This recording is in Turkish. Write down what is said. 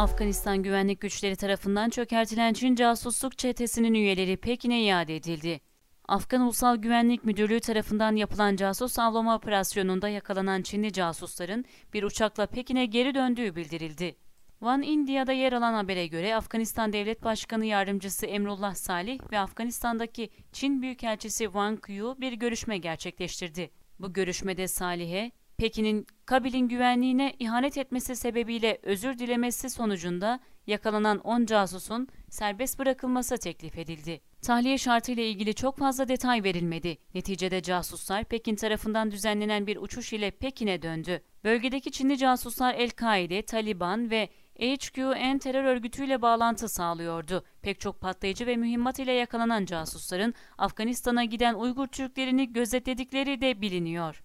Afganistan güvenlik güçleri tarafından çökertilen Çin casusluk çetesinin üyeleri Pekin'e iade edildi. Afgan Ulusal Güvenlik Müdürlüğü tarafından yapılan casus avlama operasyonunda yakalanan Çinli casusların bir uçakla Pekin'e geri döndüğü bildirildi. One India'da yer alan habere göre Afganistan Devlet Başkanı Yardımcısı Emrullah Salih ve Afganistan'daki Çin Büyükelçisi Wang Yu bir görüşme gerçekleştirdi. Bu görüşmede Salih'e Pekin'in Kabil'in güvenliğine ihanet etmesi sebebiyle özür dilemesi sonucunda yakalanan 10 casusun serbest bırakılması teklif edildi. Tahliye şartıyla ilgili çok fazla detay verilmedi. Neticede casuslar Pekin tarafından düzenlenen bir uçuş ile Pekin'e döndü. Bölgedeki Çinli casuslar El-Kaide, Taliban ve HQN terör örgütüyle bağlantı sağlıyordu. Pek çok patlayıcı ve mühimmat ile yakalanan casusların Afganistan'a giden Uygur Türklerini gözetledikleri de biliniyor.